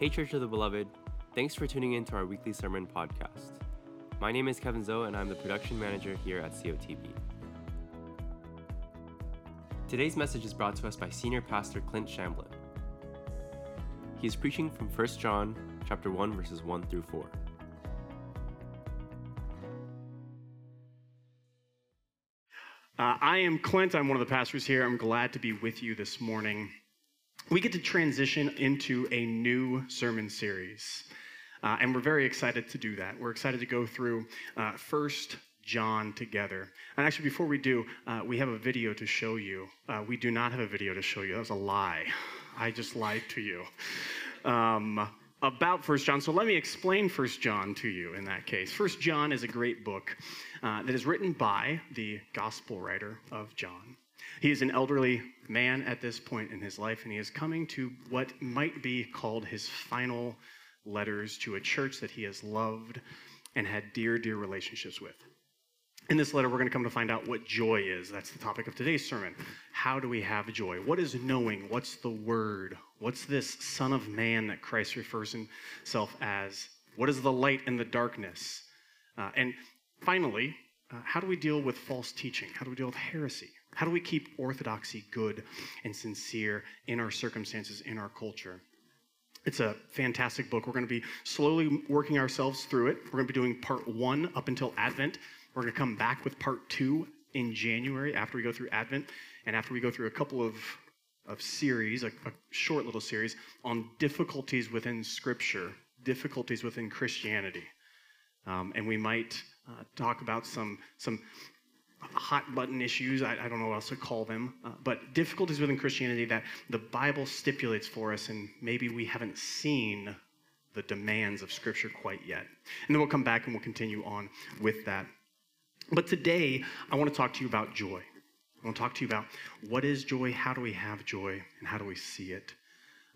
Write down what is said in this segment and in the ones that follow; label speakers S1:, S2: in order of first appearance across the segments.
S1: Hey, Church of the Beloved. Thanks for tuning in to our weekly sermon podcast. My name is Kevin Zoe, and I'm the production manager here at COTB. Today's message is brought to us by Senior Pastor Clint Shamblin. He is preaching from 1 John chapter 1 verses 1 through 4.
S2: Uh, I am Clint. I'm one of the pastors here. I'm glad to be with you this morning. We get to transition into a new sermon series, uh, and we're very excited to do that. We're excited to go through uh, First John together. And actually, before we do, uh, we have a video to show you. Uh, we do not have a video to show you. That was a lie. I just lied to you. Um, about First John. So let me explain First John to you in that case. First John is a great book uh, that is written by the gospel writer of John. He is an elderly man at this point in his life, and he is coming to what might be called his final letters to a church that he has loved and had dear, dear relationships with. In this letter, we're going to come to find out what joy is. That's the topic of today's sermon. How do we have joy? What is knowing? What's the word? What's this Son of Man that Christ refers himself as? What is the light and the darkness? Uh, and finally, uh, how do we deal with false teaching? How do we deal with heresy? How do we keep orthodoxy good and sincere in our circumstances, in our culture? It's a fantastic book. We're going to be slowly working ourselves through it. We're going to be doing part one up until Advent. We're going to come back with part two in January after we go through Advent and after we go through a couple of, of series, a, a short little series on difficulties within Scripture, difficulties within Christianity. Um, and we might uh, talk about some, some hot button issues, I, I, don't know what else to call them, uh, but difficulties within Christianity that the Bible stipulates for us, and maybe we haven't seen the demands of Scripture quite yet. And then we'll come back and we'll continue on with that. But today, I want to talk to you about joy. I want to talk to you about what is joy, how do we have joy, and how do we see it.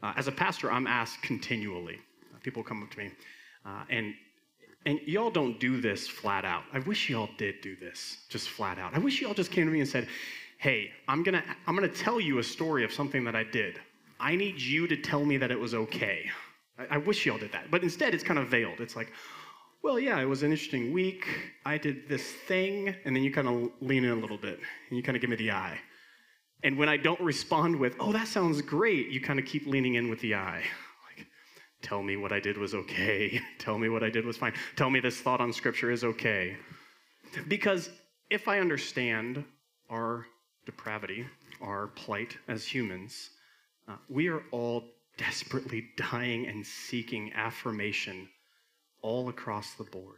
S2: Uh, as a pastor, I'm asked continually. Uh, people come up to me, uh, and and y'all don't do this flat out. I wish y'all did do this just flat out. I wish y'all just came to me and said, "Hey, I'm gonna I'm gonna tell you a story of something that I did. I need you to tell me that it was okay." I, I wish y'all did that, but instead, it's kind of veiled. It's like, well, yeah, it was an interesting week. I did this thing, and then you kind of lean in a little bit, and you kind of give me the eye. And when I don't respond with, oh, that sounds great, you kind of keep leaning in with the eye. Tell me what I did was okay. tell me what I did was fine. Tell me this thought on Scripture is okay. Because if I understand our depravity, our plight as humans, uh, we are all desperately dying and seeking affirmation all across the board.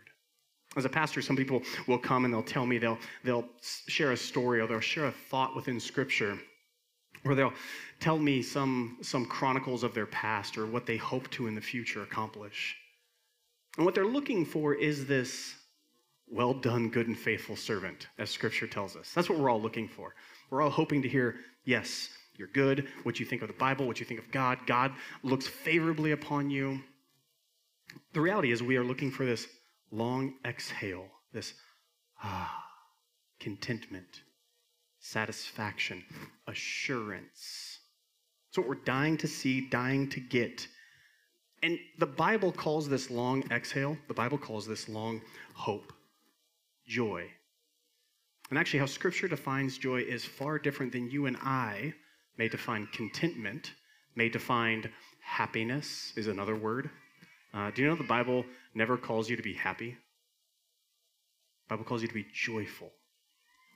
S2: As a pastor, some people will come and they'll tell me, they'll, they'll share a story or they'll share a thought within Scripture, or they'll tell me some, some chronicles of their past or what they hope to in the future accomplish. And what they're looking for is this well done, good and faithful servant, as Scripture tells us. That's what we're all looking for. We're all hoping to hear, yes, you're good, what you think of the Bible, what you think of God. God looks favorably upon you. The reality is, we are looking for this long exhale, this ah, contentment, satisfaction, assurance. It's what we're dying to see, dying to get. And the Bible calls this long exhale, the Bible calls this long hope, joy. And actually, how Scripture defines joy is far different than you and I may define contentment, may define happiness, is another word. Uh, do you know the Bible never calls you to be happy? The Bible calls you to be joyful.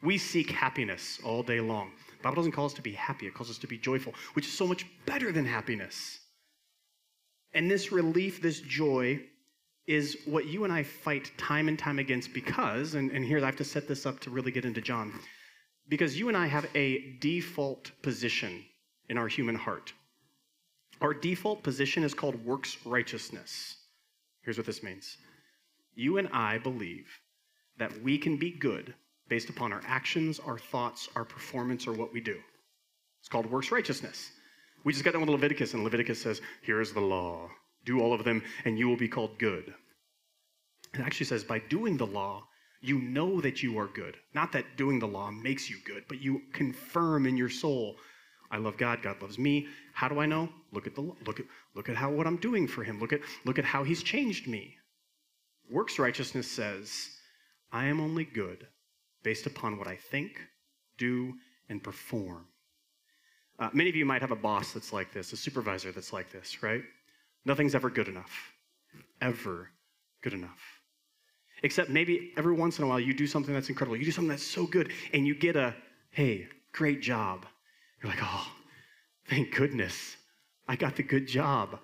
S2: We seek happiness all day long. The Bible doesn't call us to be happy, it calls us to be joyful, which is so much better than happiness. And this relief, this joy, is what you and I fight time and time against because, and, and here I have to set this up to really get into John, because you and I have a default position in our human heart. Our default position is called works righteousness. Here's what this means you and I believe that we can be good based upon our actions, our thoughts, our performance, or what we do. It's called works righteousness. We just got done with Leviticus, and Leviticus says, Here is the law. Do all of them, and you will be called good. It actually says, By doing the law, you know that you are good. Not that doing the law makes you good, but you confirm in your soul I love God, God loves me. How do I know? Look at the look at look at how what I'm doing for him. Look at look at how he's changed me. Works righteousness says, I am only good based upon what I think, do, and perform. Uh, many of you might have a boss that's like this, a supervisor that's like this, right? Nothing's ever good enough. Ever good enough. Except maybe every once in a while you do something that's incredible. You do something that's so good and you get a, hey, great job. You're like, oh, thank goodness. I got the good job.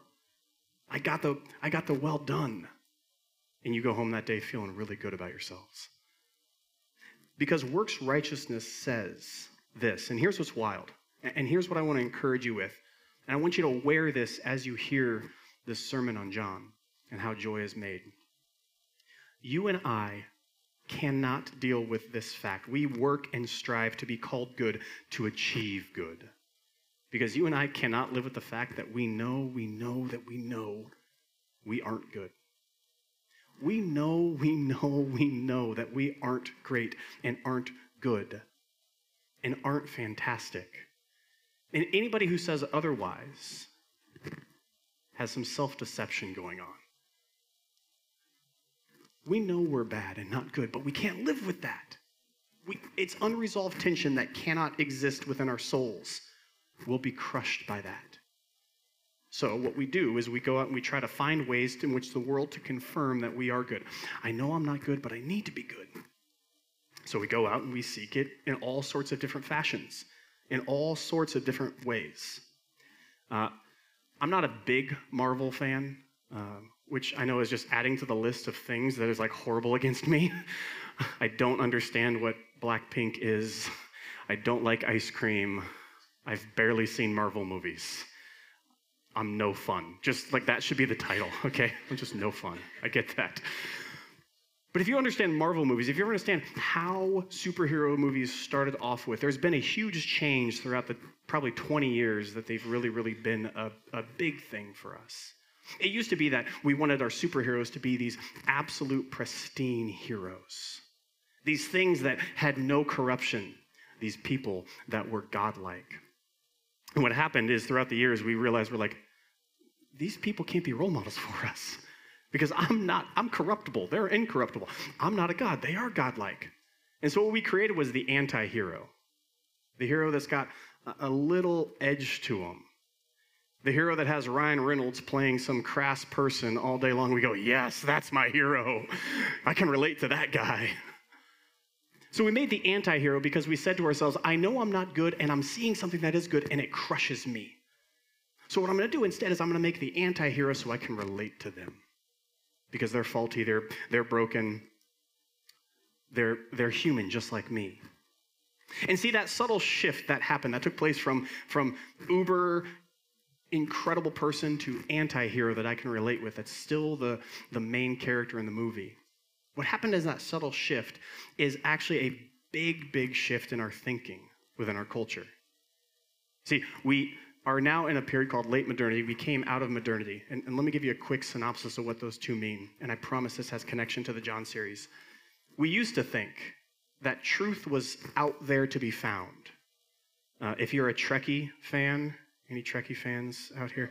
S2: I got the, I got the well done. And you go home that day feeling really good about yourselves. Because works righteousness says this, and here's what's wild. And here's what I want to encourage you with. And I want you to wear this as you hear this sermon on John and how joy is made. You and I cannot deal with this fact. We work and strive to be called good to achieve good. Because you and I cannot live with the fact that we know, we know, that we know we aren't good. We know, we know, we know that we aren't great and aren't good and aren't fantastic. And anybody who says otherwise has some self deception going on. We know we're bad and not good, but we can't live with that. We, it's unresolved tension that cannot exist within our souls. We'll be crushed by that. So, what we do is we go out and we try to find ways in which the world to confirm that we are good. I know I'm not good, but I need to be good. So, we go out and we seek it in all sorts of different fashions in all sorts of different ways. Uh, I'm not a big Marvel fan, uh, which I know is just adding to the list of things that is like horrible against me. I don't understand what Blackpink is. I don't like ice cream. I've barely seen Marvel movies. I'm no fun. Just like that should be the title, okay? I'm just no fun. I get that. But if you understand Marvel movies, if you ever understand how superhero movies started off with, there's been a huge change throughout the probably 20 years that they've really, really been a, a big thing for us. It used to be that we wanted our superheroes to be these absolute pristine heroes, these things that had no corruption, these people that were godlike. And what happened is throughout the years, we realized we're like, these people can't be role models for us because I'm not, I'm corruptible. They're incorruptible. I'm not a God. They are godlike. And so what we created was the anti hero, the hero that's got a little edge to him. The hero that has Ryan Reynolds playing some crass person all day long. We go, yes, that's my hero. I can relate to that guy. So we made the anti hero because we said to ourselves, I know I'm not good and I'm seeing something that is good and it crushes me. So what I'm going to do instead is I'm going to make the anti hero so I can relate to them because they're faulty, they're, they're broken, they're, they're human just like me. And see that subtle shift that happened, that took place from, from uber incredible person to anti hero that I can relate with, that's still the, the main character in the movie. What happened is that subtle shift is actually a big, big shift in our thinking within our culture. See, we, are now in a period called late modernity. We came out of modernity. And, and, let me give you a quick synopsis of what those two mean. And I promise this has connection to the John series. We used to think that truth was out there to be found. Uh, if you're a Trekkie fan, any Trekkie fans out here?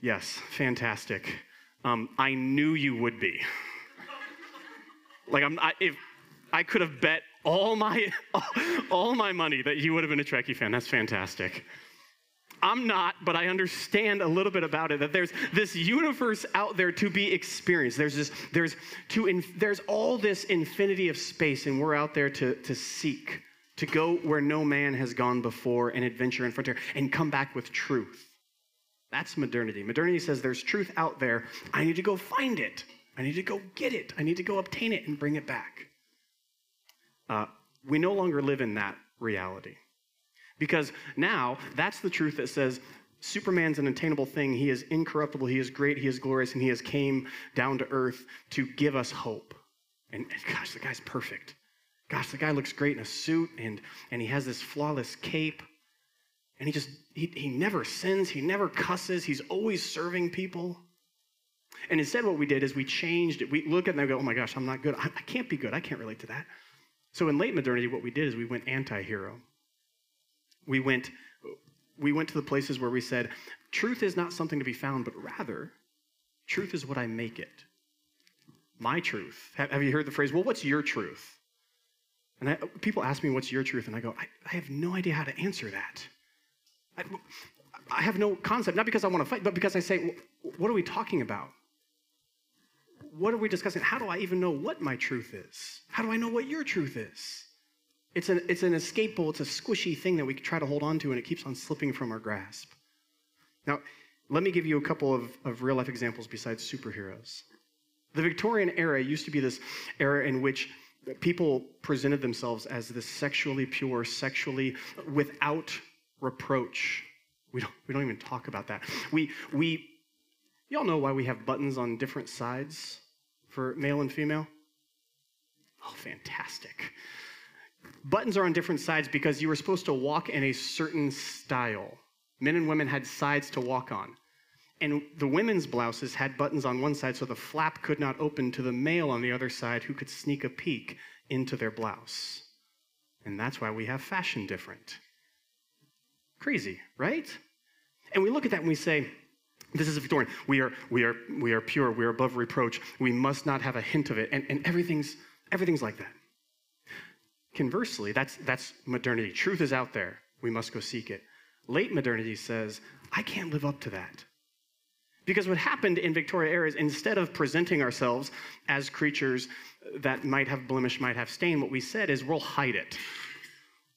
S2: Yes, fantastic. Um, I knew you would be. like I'm, I, if I could have bet all my all my money that you would have been a Trekkie fan. That's fantastic. I'm not, but I understand a little bit about it. That there's this universe out there to be experienced. There's this, there's to, in, there's all this infinity of space, and we're out there to, to seek, to go where no man has gone before, and adventure and frontier, and come back with truth. That's modernity. Modernity says there's truth out there. I need to go find it. I need to go get it. I need to go obtain it and bring it back. Uh, we no longer live in that reality. Because now that's the truth that says Superman's an attainable thing. He is incorruptible, he is great, he is glorious, and he has came down to earth to give us hope. And, and gosh, the guy's perfect. Gosh, the guy looks great in a suit and, and he has this flawless cape. And he just, he, he never sins, he never cusses, he's always serving people. And instead, what we did is we changed it. We look at them and go, oh my gosh, I'm not good. I, I can't be good. I can't relate to that. So in late modernity, what we did is we went anti hero we went we went to the places where we said, truth is not something to be found, but rather, truth is what I make it. My truth. Have you heard the phrase, well, what's your truth? And I, people ask me, what's your truth? And I go, I, I have no idea how to answer that. I, I have no concept, not because I want to fight, but because I say, what are we talking about? What are we discussing? How do I even know what my truth is? How do I know what your truth is? It's an, it's an escapable, it's a squishy thing that we try to hold on to and it keeps on slipping from our grasp. Now, let me give you a couple of, of real life examples besides superheroes. The Victorian era used to be this era in which people presented themselves as this sexually pure, sexually without reproach. We don't, we don't even talk about that. We, we, y'all know why we have buttons on different sides for male and female? Oh, fantastic. Buttons are on different sides because you were supposed to walk in a certain style. Men and women had sides to walk on. And the women's blouses had buttons on one side so the flap could not open to the male on the other side who could sneak a peek into their blouse. And that's why we have fashion different. Crazy, right? And we look at that and we say, this is Victorian. We are, we are, we are pure. We are above reproach. We must not have a hint of it. And, and everything's, everything's like that. Conversely, that's, that's modernity. Truth is out there. We must go seek it. Late modernity says, I can't live up to that. Because what happened in Victoria era is instead of presenting ourselves as creatures that might have blemish, might have stain, what we said is we'll hide it.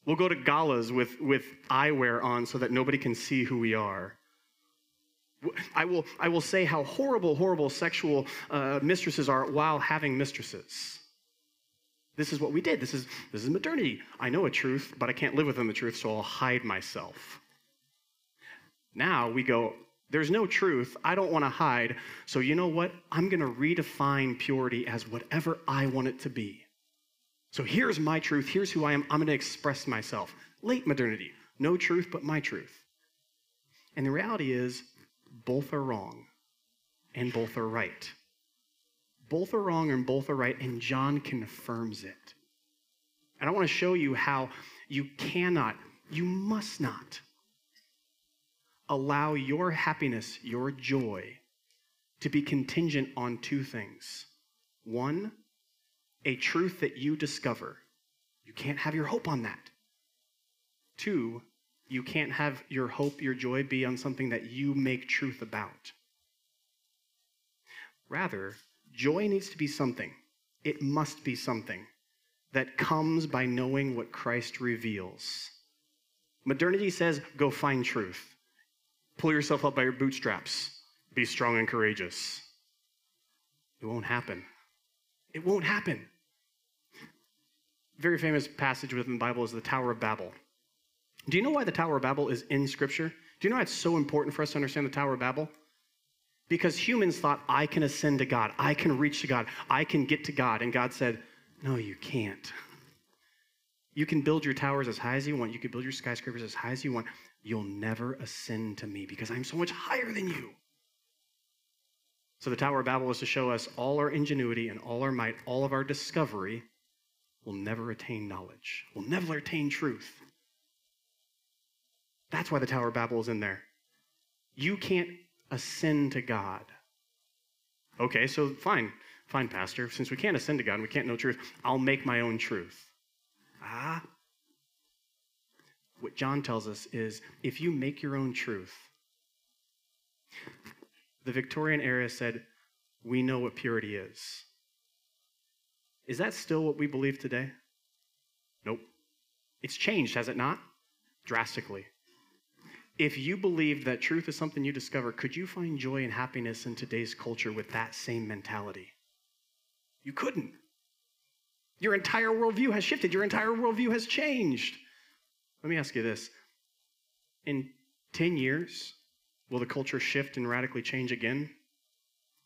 S2: We'll go to galas with, with eyewear on so that nobody can see who we are. I will, I will say how horrible, horrible sexual uh, mistresses are while having mistresses. This is what we did. This is, this is modernity. I know a truth, but I can't live within the truth, so I'll hide myself. Now we go, there's no truth. I don't want to hide. So you know what? I'm going to redefine purity as whatever I want it to be. So here's my truth. Here's who I am. I'm going to express myself. Late modernity. No truth but my truth. And the reality is, both are wrong and both are right. Both are wrong and both are right, and John confirms it. And I want to show you how you cannot, you must not allow your happiness, your joy, to be contingent on two things. One, a truth that you discover. You can't have your hope on that. Two, you can't have your hope, your joy be on something that you make truth about. Rather, joy needs to be something. It must be something that comes by knowing what Christ reveals. Modernity says, go find truth. Pull yourself up by your bootstraps. Be strong and courageous. It won't happen. It won't happen. Very famous passage within the Bible is the Tower of Babel. Do you know why the Tower of Babel is in Scripture? Do you know why it's so important for us to understand the Tower of Babel? Because humans thought, I can ascend to God, I can reach to God, I can get to God. And God said, No, you can't. You can build your towers as high as you want, you can build your skyscrapers as high as you want. You'll never ascend to me because I'm so much higher than you. So the Tower of Babel is to show us all our ingenuity and all our might, all of our discovery will never attain knowledge, will never attain truth. That's why the Tower of Babel is in there. You can't ascend to God. Okay, so fine, fine, Pastor. Since we can't ascend to God and we can't know truth, I'll make my own truth. Ah, what John tells us is if you make your own truth, the Victorian era said, we know what purity is. Is that still what we believe today? Nope. It's changed, has it not? Drastically. If you believed that truth is something you discover, could you find joy and happiness in today's culture with that same mentality? You couldn't. Your entire worldview has shifted, your entire worldview has changed. Let me ask you this In 10 years, will the culture shift and radically change again?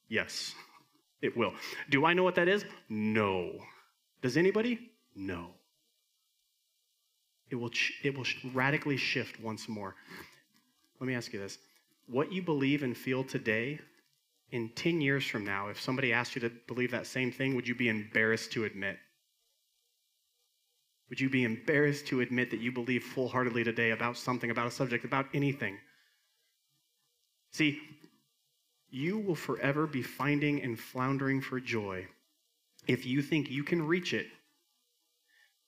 S2: Yes, it will. Do I know what that is? No. Does anybody? No. It will, it will radically shift once more. Let me ask you this. What you believe and feel today, in 10 years from now, if somebody asked you to believe that same thing, would you be embarrassed to admit? Would you be embarrassed to admit that you believe full heartedly today about something, about a subject, about anything? See, you will forever be finding and floundering for joy if you think you can reach it.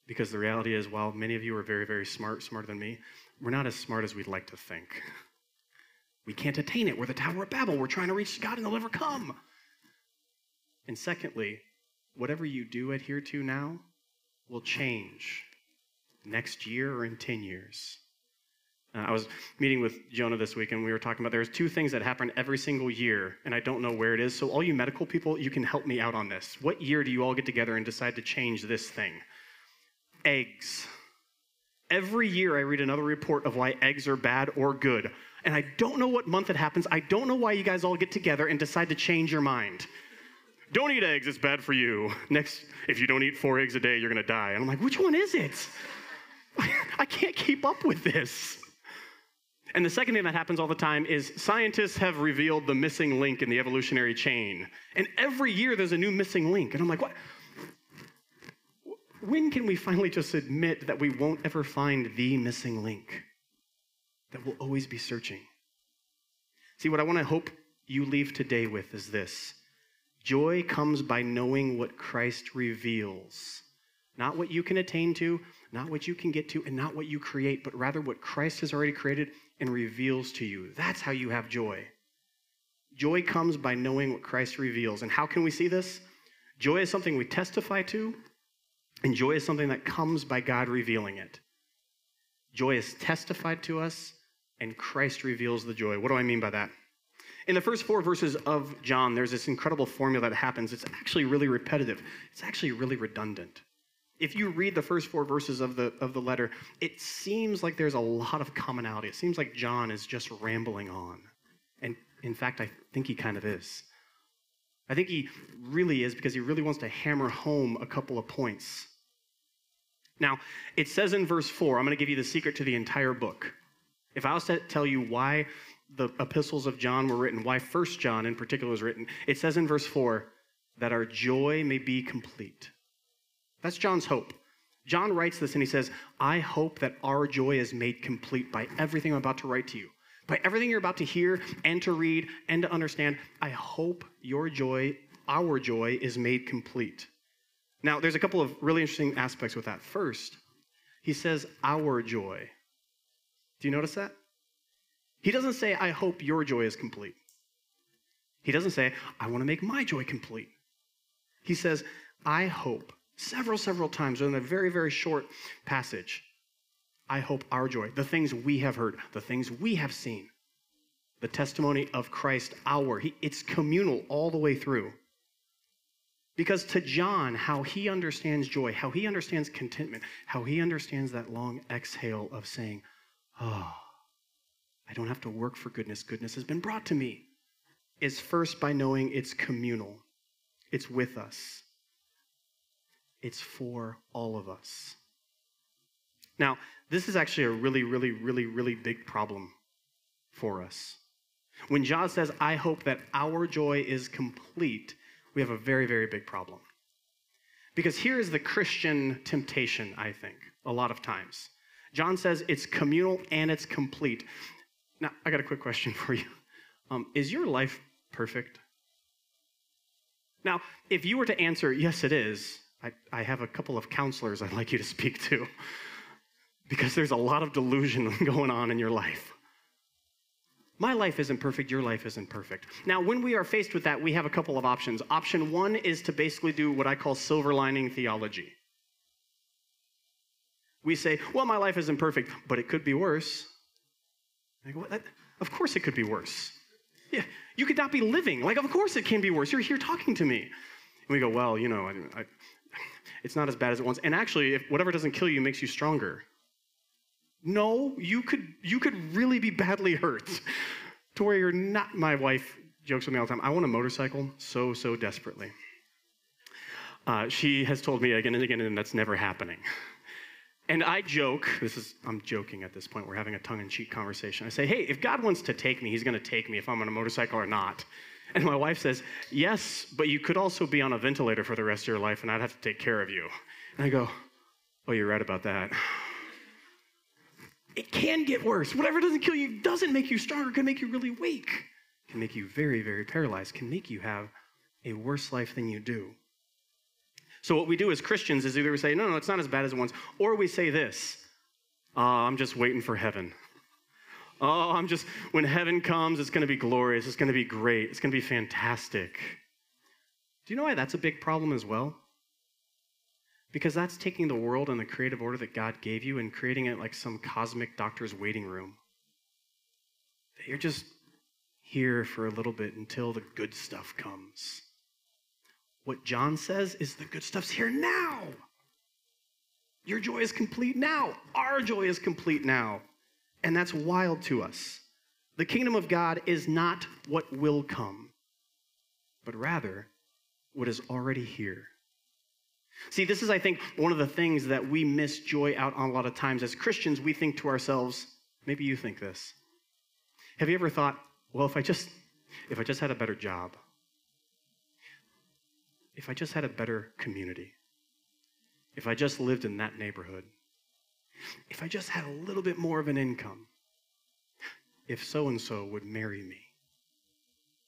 S2: Because the reality is, while many of you are very, very smart, smarter than me, we're not as smart as we'd like to think. We can't attain it. We're the Tower of Babel. We're trying to reach God and they'll never come. And secondly, whatever you do adhere to now will change next year or in 10 years. Uh, I was meeting with Jonah this week, and we were talking about there's two things that happen every single year, and I don't know where it is. So, all you medical people, you can help me out on this. What year do you all get together and decide to change this thing? Eggs. Every year, I read another report of why eggs are bad or good. And I don't know what month it happens. I don't know why you guys all get together and decide to change your mind. Don't eat eggs, it's bad for you. Next, if you don't eat four eggs a day, you're gonna die. And I'm like, which one is it? I can't keep up with this. And the second thing that happens all the time is scientists have revealed the missing link in the evolutionary chain. And every year there's a new missing link. And I'm like, what? When can we finally just admit that we won't ever find the missing link? That we'll always be searching. See, what I want to hope you leave today with is this joy comes by knowing what Christ reveals. Not what you can attain to, not what you can get to, and not what you create, but rather what Christ has already created and reveals to you. That's how you have joy. Joy comes by knowing what Christ reveals. And how can we see this? Joy is something we testify to, and joy is something that comes by God revealing it. Joy is testified to us, and Christ reveals the joy. What do I mean by that? In the first four verses of John, there's this incredible formula that happens. It's actually really repetitive, it's actually really redundant if you read the first four verses of the, of the letter, it seems like there's a lot of commonality. It seems like John is just rambling on. And in fact, I think he kind of is. I think he really is because he really wants to hammer home a couple of points. Now, it says in verse 4, I'm going to give you the secret to the entire book. If I was to tell you why the epistles of John were written, why First John in particular was written, it says in verse 4 that our joy may be complete. That's John's hope. John writes this and he says, I hope that our joy is made complete by everything I'm about to write to you. By everything you're about to hear and to read and to understand, I hope your joy, our joy, is made complete. Now, there's a couple of really interesting aspects with that. First, he says, our joy. Do you notice that? He doesn't say, I hope your joy is complete. He doesn't say, I want to make my joy complete. He says, I hope several, several times in a very, very short passage. I hope our joy, the things we have heard, the things we have seen, the testimony of Christ, our, he, it's communal all the way through. Because to John, how he understands joy, how he understands contentment, how he understands that long exhale of saying, Oh, I don't have to work for goodness, goodness has been brought to me, is first by knowing it's communal, it's with us it's for all of us. Now, this is actually a really, really, really, really big problem for us. When John says, I hope that our joy is complete, we have a very, very big problem. Because here is the Christian temptation, I think, a lot of times. John says it's communal and it's complete. Now, I got a quick question for you. Um, is your life perfect? Now, if you were to answer, yes, it is, I, I have a couple of counselors I'd like you to speak to because there's a lot of delusion going on in your life. My life isn't perfect, your life isn't perfect. Now, when we are faced with that, we have a couple of options. Option one is to basically do what I call silver lining theology. We say, well, my life isn't perfect, but it could be worse. I go, that, of course it could be worse. Yeah, you could not be living. Like, of course it can be worse. You're here talking to me. And we go, well, you know, I, I, it's not as bad as it once. And actually, if whatever doesn't kill you makes you stronger. No, you could you could really be badly hurt to where you're not. My wife jokes with me all the time. I want a motorcycle so so desperately. Uh, she has told me again and again, and that's never happening. And I joke, this is, I'm joking at this point, we're having a tongue in cheek conversation. I say, hey, if God wants to take me, he's going to take me if I'm on a motorcycle or not. And my wife says, Yes, but you could also be on a ventilator for the rest of your life, and I'd have to take care of you. And I go, Oh, you're right about that. It can get worse. Whatever doesn't kill you doesn't make you stronger, can make you really weak, can make you very, very paralyzed, can make you have a worse life than you do. So, what we do as Christians is either we say, no, no, it's not as bad as it once, or we say this oh, I'm just waiting for heaven. Oh, I'm just, when heaven comes, it's going to be glorious. It's going to be great. It's going to be fantastic. Do you know why that's a big problem as well? Because that's taking the world and the creative order that God gave you and creating it like some cosmic doctor's waiting room. That You're just here for a little bit until the good stuff comes. What John says is the good stuff's here now. Your joy is complete now. Our joy is complete now. And that's wild to us. The kingdom of God is not what will come, but rather what is already here. See, this is, I think, one of the things that we miss joy out on a lot of times. As Christians, we think to ourselves, maybe you think this. Have you ever thought, well, if I just if I just had a better job, if I just had a better community, if I just lived in that neighborhood, if I just had a little bit more of an income, if so and so would marry me,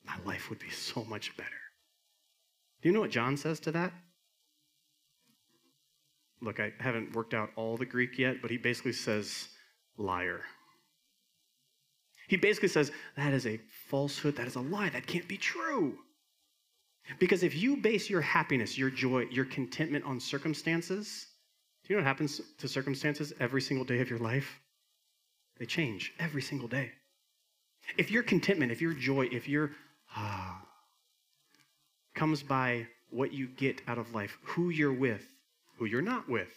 S2: my life would be so much better. Do you know what John says to that? Look, I haven't worked out all the Greek yet, but he basically says, liar. He basically says, that is a falsehood, that is a lie, that can't be true. Because if you base your happiness, your joy, your contentment on circumstances, do you know what happens to circumstances every single day of your life? They change every single day. If your contentment, if your joy, if your ah, comes by what you get out of life, who you're with, who you're not with,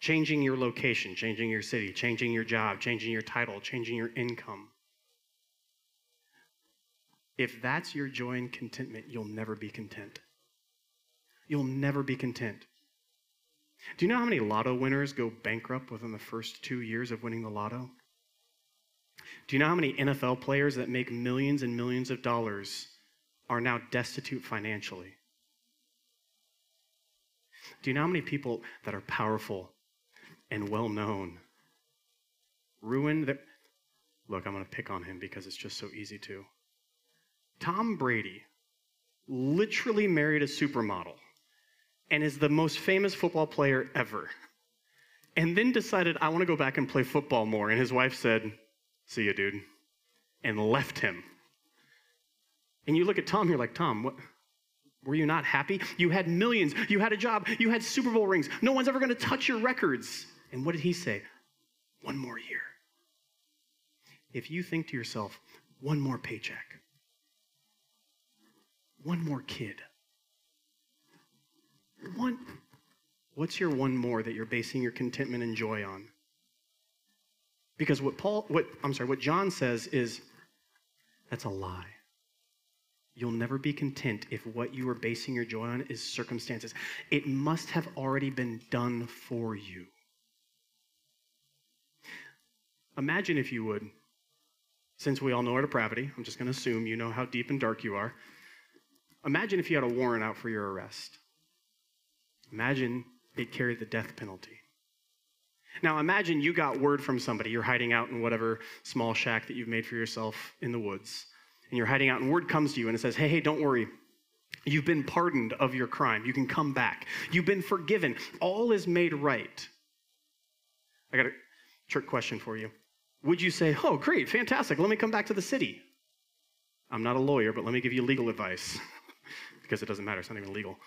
S2: changing your location, changing your city, changing your job, changing your title, changing your income. If that's your joy and contentment, you'll never be content. You'll never be content. Do you know how many lotto winners go bankrupt within the first two years of winning the lotto? Do you know how many NFL players that make millions and millions of dollars are now destitute financially? Do you know how many people that are powerful and well known ruin their. Look, I'm going to pick on him because it's just so easy to. Tom Brady literally married a supermodel and is the most famous football player ever. And then decided, I want to go back and play football more. And his wife said, See you, dude. And left him. And you look at Tom, you're like, Tom, what? Were you not happy? You had millions. You had a job. You had Super Bowl rings. No one's ever going to touch your records. And what did he say? One more year. If you think to yourself, one more paycheck, one more kid, one, what's your one more that you're basing your contentment and joy on? Because what Paul, what, I'm sorry, what John says is that's a lie. You'll never be content if what you are basing your joy on is circumstances. It must have already been done for you. Imagine, if you would, since we all know our depravity, I'm just going to assume you know how deep and dark you are. Imagine if you had a warrant out for your arrest. Imagine it carried the death penalty. Now, imagine you got word from somebody. You're hiding out in whatever small shack that you've made for yourself in the woods. And you're hiding out, and word comes to you and it says, Hey, hey, don't worry. You've been pardoned of your crime. You can come back. You've been forgiven. All is made right. I got a trick question for you would you say, oh, great, fantastic, let me come back to the city? I'm not a lawyer, but let me give you legal advice because it doesn't matter, it's not even legal.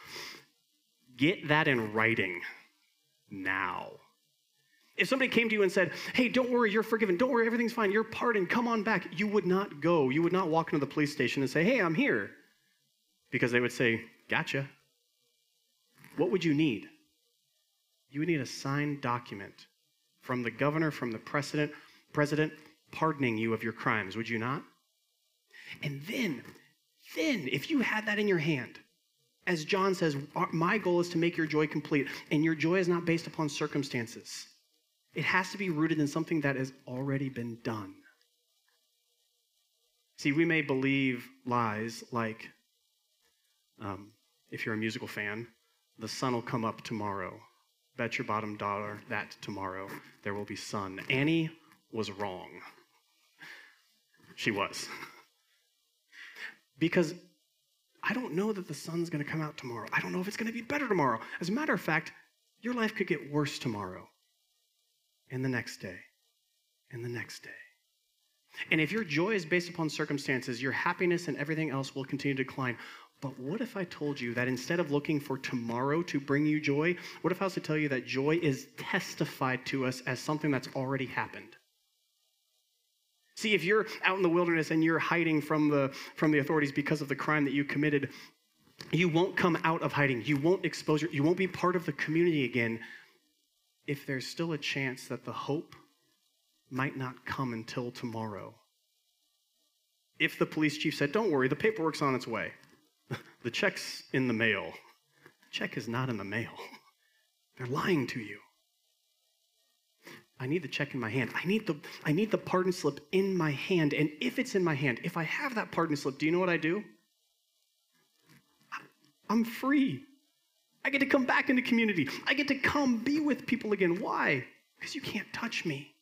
S2: Get that in writing now. If somebody came to you and said, hey, don't worry, you're forgiven, don't worry, everything's fine, you're pardoned, come on back, you would not go. You would not walk into the police station and say, hey, I'm here. Because they would say, gotcha. What would you need? You would need a signed document from the governor, from the president, president pardoning you of your crimes, would you not? And then, then, if you had that in your hand, as John says, my goal is to make your joy complete, and your joy is not based upon circumstances. It has to be rooted in something that has already been done. See, we may believe lies like, um, if you're a musical fan, the sun will come up tomorrow Bet your bottom dollar that tomorrow there will be sun. Annie was wrong. She was. Because I don't know that the sun's going to come out tomorrow. I don't know if it's going to be better tomorrow. As a matter of fact, your life could get worse tomorrow, and the next day, and the next day. And if your joy is based upon circumstances, your happiness and everything else will continue to decline. But what if I told you that instead of looking for tomorrow to bring you joy, what if I was to tell you that joy is testified to us as something that's already happened? See, if you're out in the wilderness and you're hiding from the, from the authorities because of the crime that you committed, you won't come out of hiding. You won't expose your, you won't be part of the community again if there's still a chance that the hope might not come until tomorrow. If the police chief said, Don't worry, the paperwork's on its way, the check's in the mail. The check is not in the mail. They're lying to you. I need the check in my hand. I need the I need the pardon slip in my hand. And if it's in my hand, if I have that pardon slip, do you know what I do? I'm free. I get to come back into community. I get to come be with people again. Why? Because you can't touch me.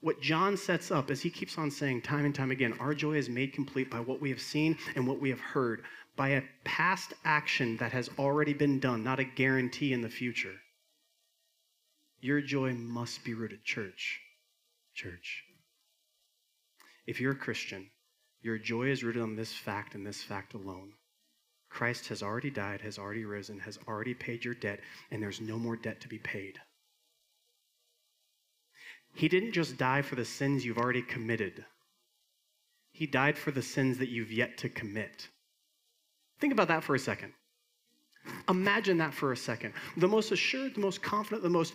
S2: What John sets up, as he keeps on saying time and time again, our joy is made complete by what we have seen and what we have heard, by a past action that has already been done, not a guarantee in the future. Your joy must be rooted, church. Church. If you're a Christian, your joy is rooted on this fact and this fact alone. Christ has already died, has already risen, has already paid your debt, and there's no more debt to be paid. He didn't just die for the sins you've already committed, He died for the sins that you've yet to commit. Think about that for a second. Imagine that for a second. The most assured, the most confident, the most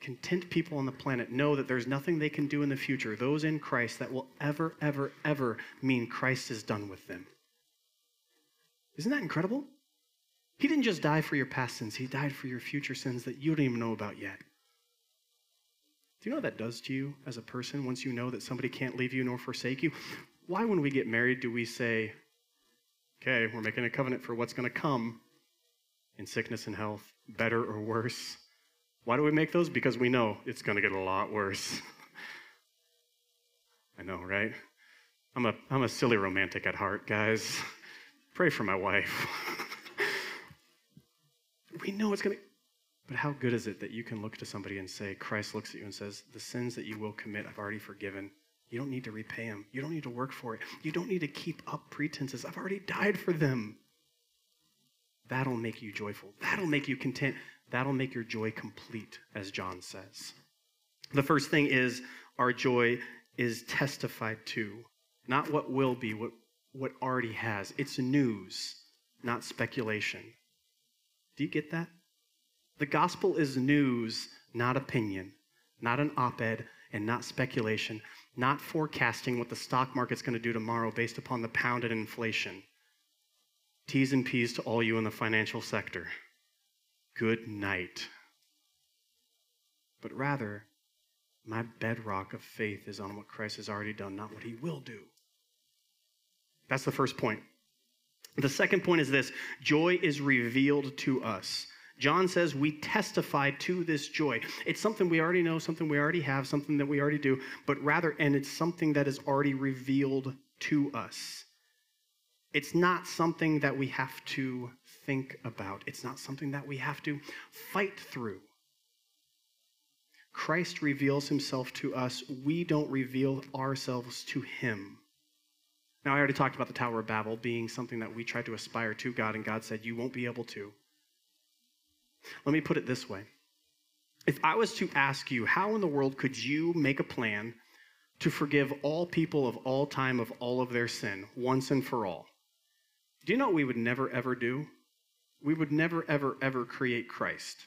S2: content people on the planet know that there's nothing they can do in the future, those in Christ, that will ever, ever, ever mean Christ is done with them. Isn't that incredible? He didn't just die for your past sins, He died for your future sins that you don't even know about yet. Do you know what that does to you as a person once you know that somebody can't leave you nor forsake you? Why, when we get married, do we say, okay, we're making a covenant for what's going to come in sickness and health, better or worse? Why do we make those? Because we know it's going to get a lot worse. I know, right? I'm a, I'm a silly romantic at heart, guys. Pray for my wife. we know it's going to. But how good is it that you can look to somebody and say, Christ looks at you and says, The sins that you will commit, I've already forgiven. You don't need to repay them. You don't need to work for it. You don't need to keep up pretenses. I've already died for them. That'll make you joyful. That'll make you content. That'll make your joy complete, as John says. The first thing is our joy is testified to, not what will be, what, what already has. It's news, not speculation. Do you get that? The gospel is news, not opinion, not an op ed, and not speculation, not forecasting what the stock market's going to do tomorrow based upon the pound and inflation. T's and P's to all you in the financial sector good night. But rather, my bedrock of faith is on what Christ has already done, not what he will do. That's the first point. The second point is this joy is revealed to us. John says we testify to this joy. It's something we already know, something we already have, something that we already do, but rather, and it's something that is already revealed to us. It's not something that we have to think about. It's not something that we have to fight through. Christ reveals himself to us. We don't reveal ourselves to him. Now, I already talked about the Tower of Babel being something that we tried to aspire to God, and God said, You won't be able to. Let me put it this way If I was to ask you, how in the world could you make a plan to forgive all people of all time of all of their sin once and for all? Do you know what we would never ever do? we would never, ever, ever create Christ.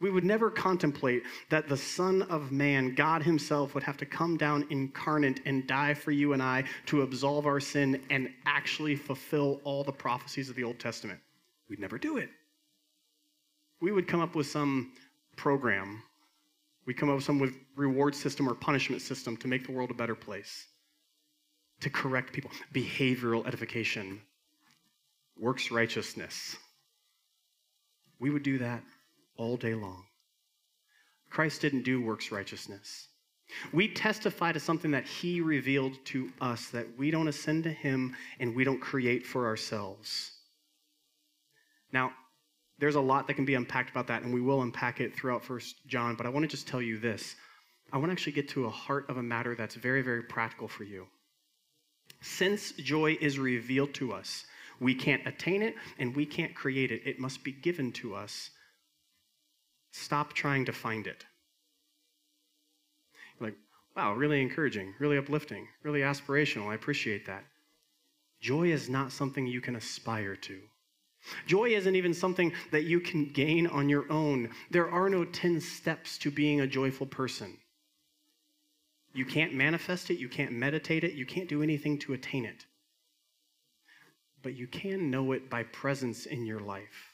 S2: We would never contemplate that the Son of Man, God Himself, would have to come down incarnate and die for you and I to absolve our sin and actually fulfill all the prophecies of the Old Testament. We'd never do it. We would come up with some program. We'd come up with some reward system or punishment system to make the world a better place, to correct people, behavioral edification, works righteousness we would do that all day long. Christ didn't do works righteousness. We testify to something that he revealed to us that we don't ascend to him and we don't create for ourselves. Now, there's a lot that can be unpacked about that, and we will unpack it throughout First John, but I want to just tell you this. I want to actually get to a heart of a matter that's very, very practical for you. Since joy is revealed to us, we can't attain it and we can't create it. It must be given to us. Stop trying to find it. Like, wow, really encouraging, really uplifting, really aspirational. I appreciate that. Joy is not something you can aspire to. Joy isn't even something that you can gain on your own. There are no 10 steps to being a joyful person. You can't manifest it, you can't meditate it, you can't do anything to attain it. But you can know it by presence in your life.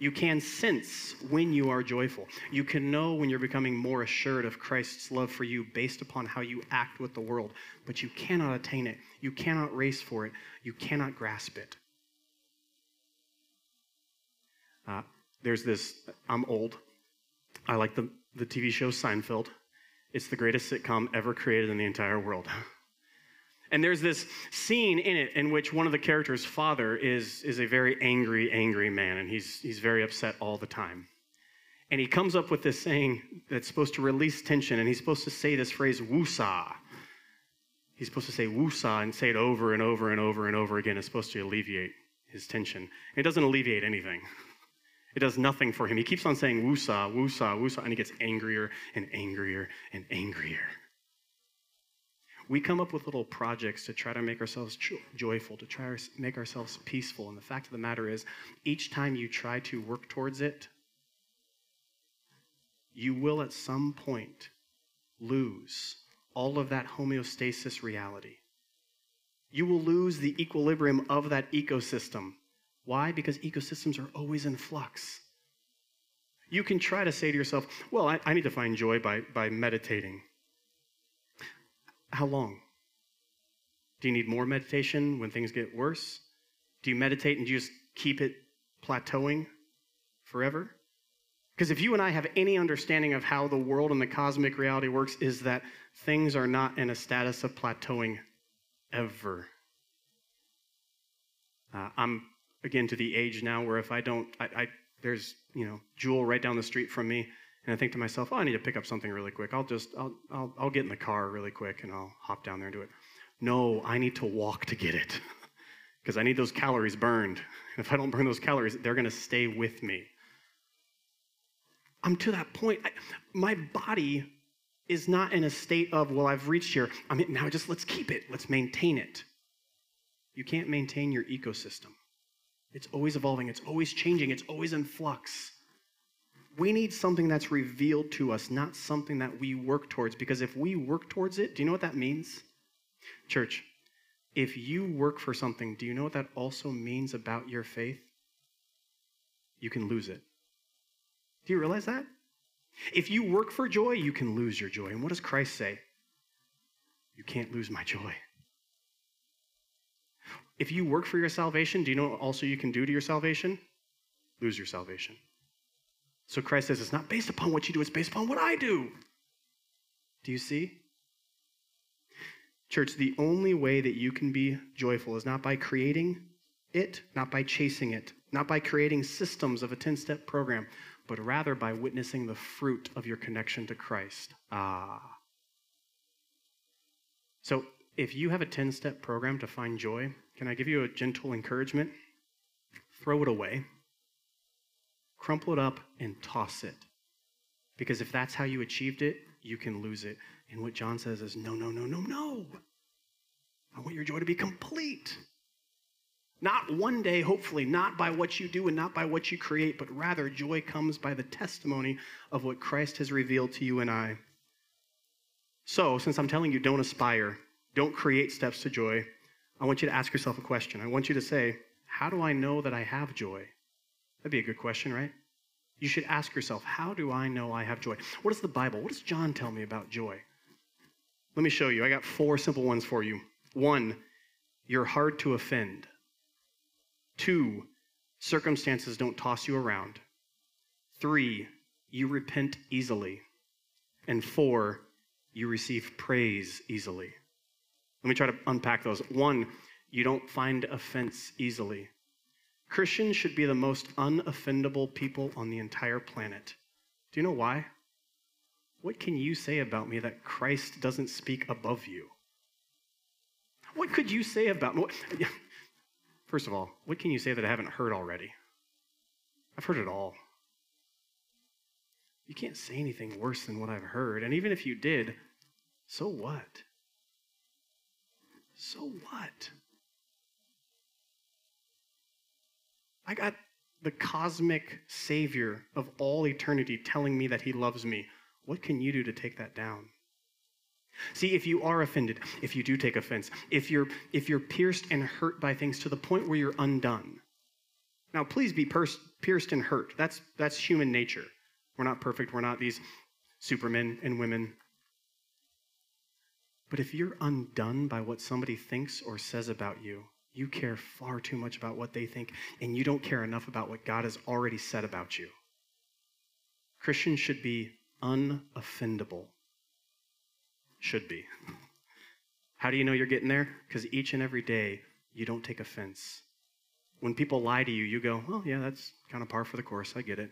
S2: You can sense when you are joyful. You can know when you're becoming more assured of Christ's love for you based upon how you act with the world. But you cannot attain it. You cannot race for it. You cannot grasp it. Uh, there's this, I'm old. I like the, the TV show Seinfeld. It's the greatest sitcom ever created in the entire world. And there's this scene in it in which one of the characters' father is, is a very angry, angry man, and he's, he's very upset all the time. And he comes up with this saying that's supposed to release tension, and he's supposed to say this phrase, woosah. He's supposed to say woosah and say it over and over and over and over again. It's supposed to alleviate his tension. It doesn't alleviate anything. It does nothing for him. He keeps on saying woosah, woosah, woosah, and he gets angrier and angrier and angrier. We come up with little projects to try to make ourselves joyful, to try to make ourselves peaceful. And the fact of the matter is, each time you try to work towards it, you will at some point lose all of that homeostasis reality. You will lose the equilibrium of that ecosystem why? Because ecosystems are always in flux. You can try to say to yourself, well, I, I need to find joy by, by meditating. How long? Do you need more meditation when things get worse? Do you meditate and you just keep it plateauing forever? Because if you and I have any understanding of how the world and the cosmic reality works, is that things are not in a status of plateauing ever. Uh, I'm again to the age now where if I don't, I, I there's you know Jewel right down the street from me, and I think to myself, oh, I need to pick up something really quick. I'll just I'll I'll, I'll get in the car really quick and I'll hop down there and do it. No, I need to walk to get it because I need those calories burned. If I don't burn those calories, they're going to stay with me. I'm to that point. I, my body is not in a state of, well, I've reached here. I mean, now just let's keep it, let's maintain it. You can't maintain your ecosystem. It's always evolving, it's always changing, it's always in flux. We need something that's revealed to us, not something that we work towards. Because if we work towards it, do you know what that means? Church, if you work for something, do you know what that also means about your faith? You can lose it. Do you realize that? If you work for joy, you can lose your joy. And what does Christ say? You can't lose my joy. If you work for your salvation, do you know what also you can do to your salvation? Lose your salvation. So Christ says it's not based upon what you do, it's based upon what I do. Do you see? Church, the only way that you can be joyful is not by creating it, not by chasing it, not by creating systems of a 10 step program, but rather by witnessing the fruit of your connection to Christ. Ah. So if you have a 10 step program to find joy, can I give you a gentle encouragement? Throw it away, crumple it up, and toss it. Because if that's how you achieved it, you can lose it. And what John says is no, no, no, no, no. I want your joy to be complete. Not one day, hopefully, not by what you do and not by what you create, but rather joy comes by the testimony of what Christ has revealed to you and I. So, since I'm telling you, don't aspire, don't create steps to joy, I want you to ask yourself a question. I want you to say, How do I know that I have joy? That'd be a good question, right? You should ask yourself, How do I know I have joy? What does the Bible, what does John tell me about joy? Let me show you. I got four simple ones for you. One, you're hard to offend. Two, circumstances don't toss you around. Three, you repent easily. And four, you receive praise easily. Let me try to unpack those. One, you don't find offense easily. Christians should be the most unoffendable people on the entire planet. Do you know why? What can you say about me that Christ doesn't speak above you? What could you say about me? First of all, what can you say that I haven't heard already? I've heard it all. You can't say anything worse than what I've heard. And even if you did, so what? So what? I got the cosmic Savior of all eternity telling me that He loves me. What can you do to take that down? See, if you are offended, if you do take offense, if you're, if you're pierced and hurt by things to the point where you're undone. Now, please be pierced and hurt. That's, that's human nature. We're not perfect. We're not these supermen and women. But if you're undone by what somebody thinks or says about you, you care far too much about what they think, and you don't care enough about what God has already said about you. Christians should be unoffendable. Should be. How do you know you're getting there? Because each and every day you don't take offense. When people lie to you, you go, well, yeah, that's kind of par for the course. I get it.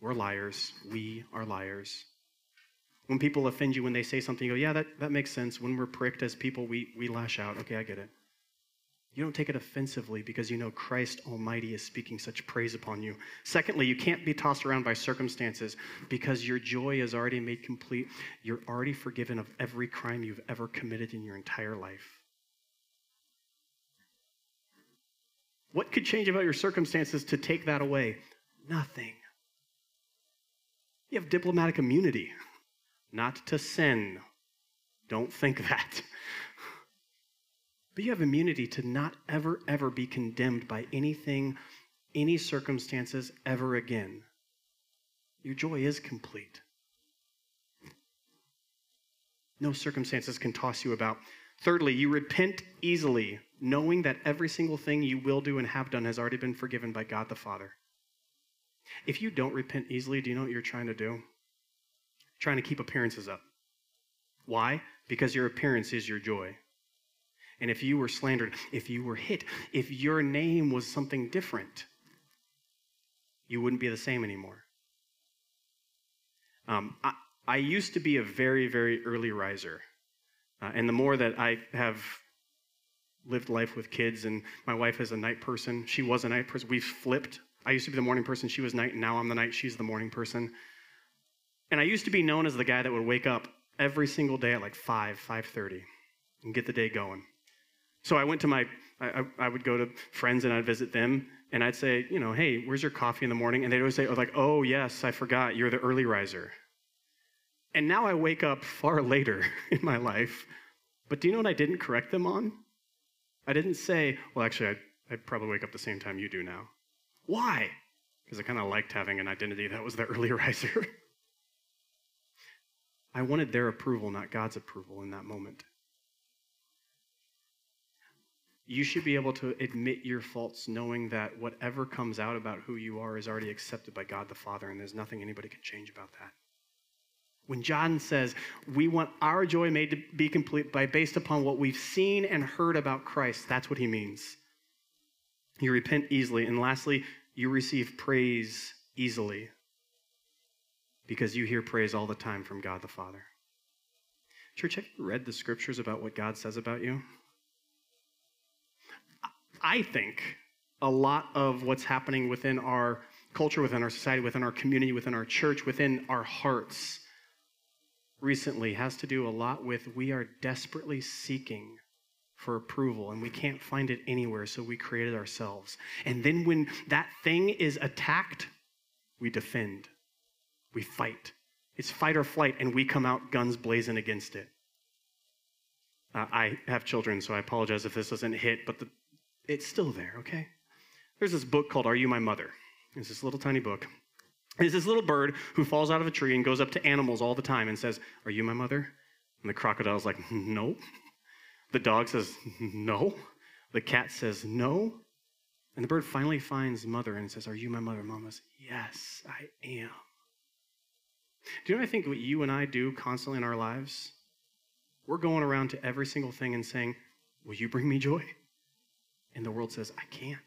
S2: We're liars. We are liars. When people offend you when they say something, you go, yeah, that, that makes sense. When we're pricked as people, we, we lash out. Okay, I get it. You don't take it offensively because you know Christ Almighty is speaking such praise upon you. Secondly, you can't be tossed around by circumstances because your joy is already made complete. You're already forgiven of every crime you've ever committed in your entire life. What could change about your circumstances to take that away? Nothing. You have diplomatic immunity, not to sin. Don't think that. But you have immunity to not ever, ever be condemned by anything, any circumstances ever again. Your joy is complete. No circumstances can toss you about. Thirdly, you repent easily, knowing that every single thing you will do and have done has already been forgiven by God the Father. If you don't repent easily, do you know what you're trying to do? trying to keep appearances up. Why? Because your appearance is your joy. And if you were slandered, if you were hit, if your name was something different, you wouldn't be the same anymore. Um, I, I, used to be a very, very early riser. Uh, and the more that I have lived life with kids, and my wife is a night person, she was a night person. We've flipped I used to be the morning person, she was night, and now I'm the night, she's the morning person. And I used to be known as the guy that would wake up every single day at like 5, 5.30 and get the day going. So I went to my, I, I would go to friends and I'd visit them, and I'd say, you know, hey, where's your coffee in the morning? And they'd always say, oh, like, oh, yes, I forgot, you're the early riser. And now I wake up far later in my life. But do you know what I didn't correct them on? I didn't say, well, actually, I'd, I'd probably wake up the same time you do now. Why? Because I kind of liked having an identity that was the early riser. I wanted their approval, not God's approval in that moment. You should be able to admit your faults knowing that whatever comes out about who you are is already accepted by God the Father, and there's nothing anybody can change about that. When John says we want our joy made to be complete by based upon what we've seen and heard about Christ, that's what he means. You repent easily. And lastly, you receive praise easily because you hear praise all the time from God the Father. Church, have you read the scriptures about what God says about you? I think a lot of what's happening within our culture, within our society, within our community, within our church, within our hearts recently has to do a lot with we are desperately seeking for approval and we can't find it anywhere, so we create it ourselves. And then when that thing is attacked, we defend, we fight. It's fight or flight, and we come out guns blazing against it. Uh, I have children, so I apologize if this doesn't hit, but the, it's still there, okay? There's this book called Are You My Mother? It's this little tiny book. It's this little bird who falls out of a tree and goes up to animals all the time and says, Are you my mother? And the crocodile's like, No. The dog says, No. The cat says, No. And the bird finally finds mother and says, Are you my mother? Mama says, Yes, I am. Do you know I think what you and I do constantly in our lives? We're going around to every single thing and saying, Will you bring me joy? And the world says, I can't.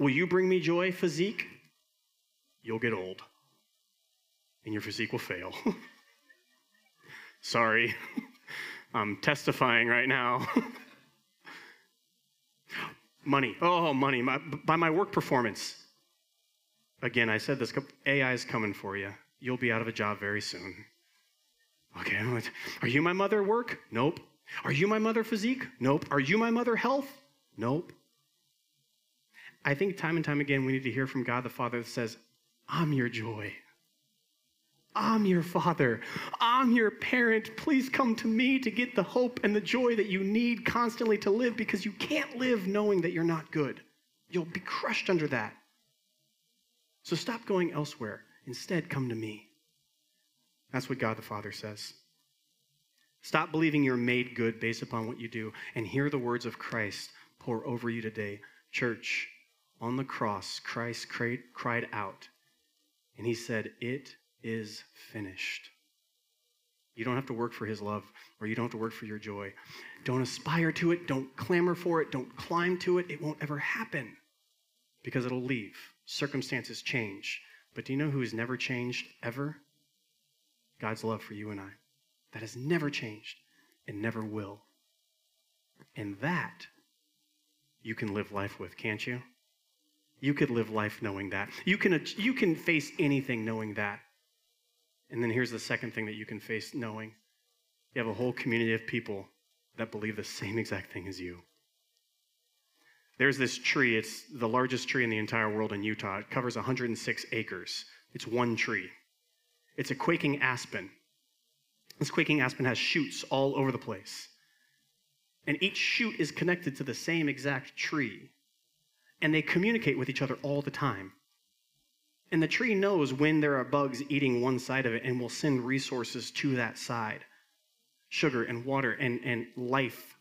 S2: Will you bring me joy, physique? You'll get old and your physique will fail. Sorry, I'm testifying right now. money. Oh, money. My, by my work performance. Again, I said this AI is coming for you. You'll be out of a job very soon. Okay, are you my mother work? Nope. Are you my mother physique? Nope. Are you my mother health? Nope. I think time and time again we need to hear from God the Father that says, I'm your joy. I'm your father. I'm your parent. Please come to me to get the hope and the joy that you need constantly to live because you can't live knowing that you're not good. You'll be crushed under that. So stop going elsewhere. Instead, come to me. That's what God the Father says. Stop believing you're made good based upon what you do and hear the words of Christ pour over you today. Church, on the cross, Christ cried out and he said, It is finished. You don't have to work for his love, or you don't have to work for your joy. Don't aspire to it. Don't clamor for it. Don't climb to it. It won't ever happen because it'll leave. Circumstances change. But do you know who has never changed ever? God's love for you and I. That has never changed and never will. And that you can live life with, can't you? You could live life knowing that. You can, you can face anything knowing that. And then here's the second thing that you can face knowing you have a whole community of people that believe the same exact thing as you. There's this tree, it's the largest tree in the entire world in Utah. It covers 106 acres. It's one tree. It's a quaking aspen. This quaking aspen has shoots all over the place. And each shoot is connected to the same exact tree. And they communicate with each other all the time. And the tree knows when there are bugs eating one side of it and will send resources to that side sugar and water and, and life.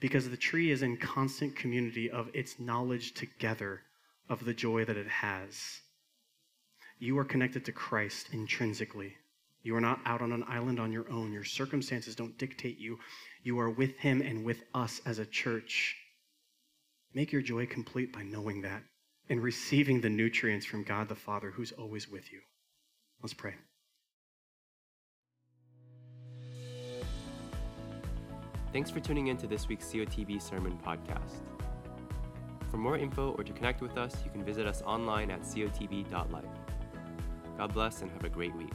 S2: Because the tree is in constant community of its knowledge together of the joy that it has. You are connected to Christ intrinsically. You are not out on an island on your own. Your circumstances don't dictate you. You are with Him and with us as a church. Make your joy complete by knowing that and receiving the nutrients from God the Father who's always with you. Let's pray.
S1: Thanks for tuning in to this week's COTB Sermon Podcast. For more info or to connect with us, you can visit us online at cotb.life. God bless and have a great week.